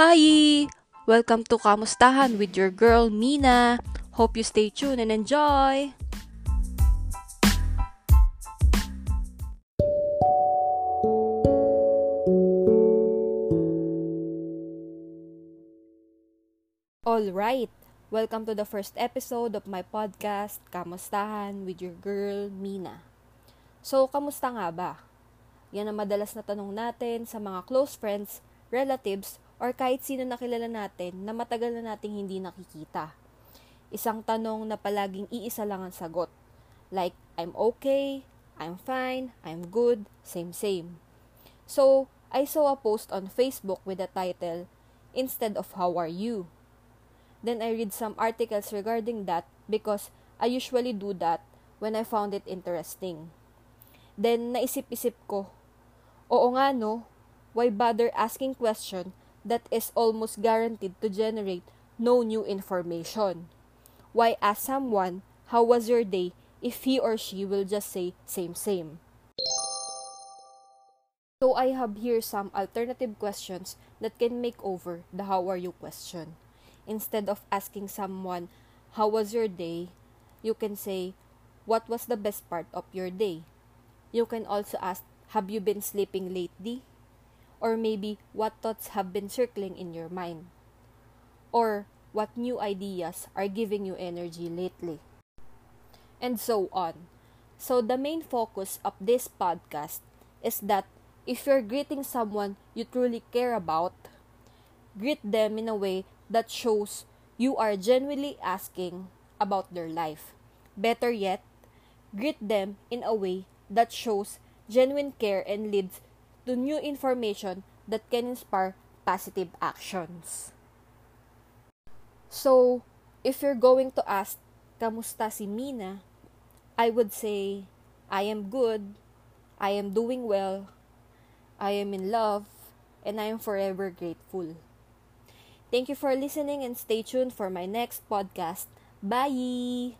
Hi! Welcome to Kamustahan with your girl, Mina. Hope you stay tuned and enjoy! Alright, welcome to the first episode of my podcast, Kamustahan with your girl, Mina. So, kamusta nga ba? Yan ang madalas na tanong natin sa mga close friends, relatives, or kahit sino na kilala natin na matagal na nating hindi nakikita. Isang tanong na palaging iisa lang ang sagot. Like, I'm okay, I'm fine, I'm good, same same. So, I saw a post on Facebook with the title, Instead of How Are You? Then I read some articles regarding that because I usually do that when I found it interesting. Then naisip-isip ko, oo nga no, why bother asking question that is almost guaranteed to generate no new information? Why ask someone, how was your day, if he or she will just say same same? So I have here some alternative questions that can make over the how are you question. Instead of asking someone, how was your day, you can say, what was the best part of your day? You can also ask, have you been sleeping lately? Or maybe, what thoughts have been circling in your mind? Or, what new ideas are giving you energy lately? And so on. So, the main focus of this podcast is that if you're greeting someone you truly care about, greet them in a way that shows you are genuinely asking about their life. Better yet, greet them in a way that shows genuine care and leads to new information that can inspire positive actions. So, if you're going to ask, kamusta si Mina? I would say, I am good, I am doing well, I am in love, and I am forever grateful. Thank you for listening and stay tuned for my next podcast. Bye!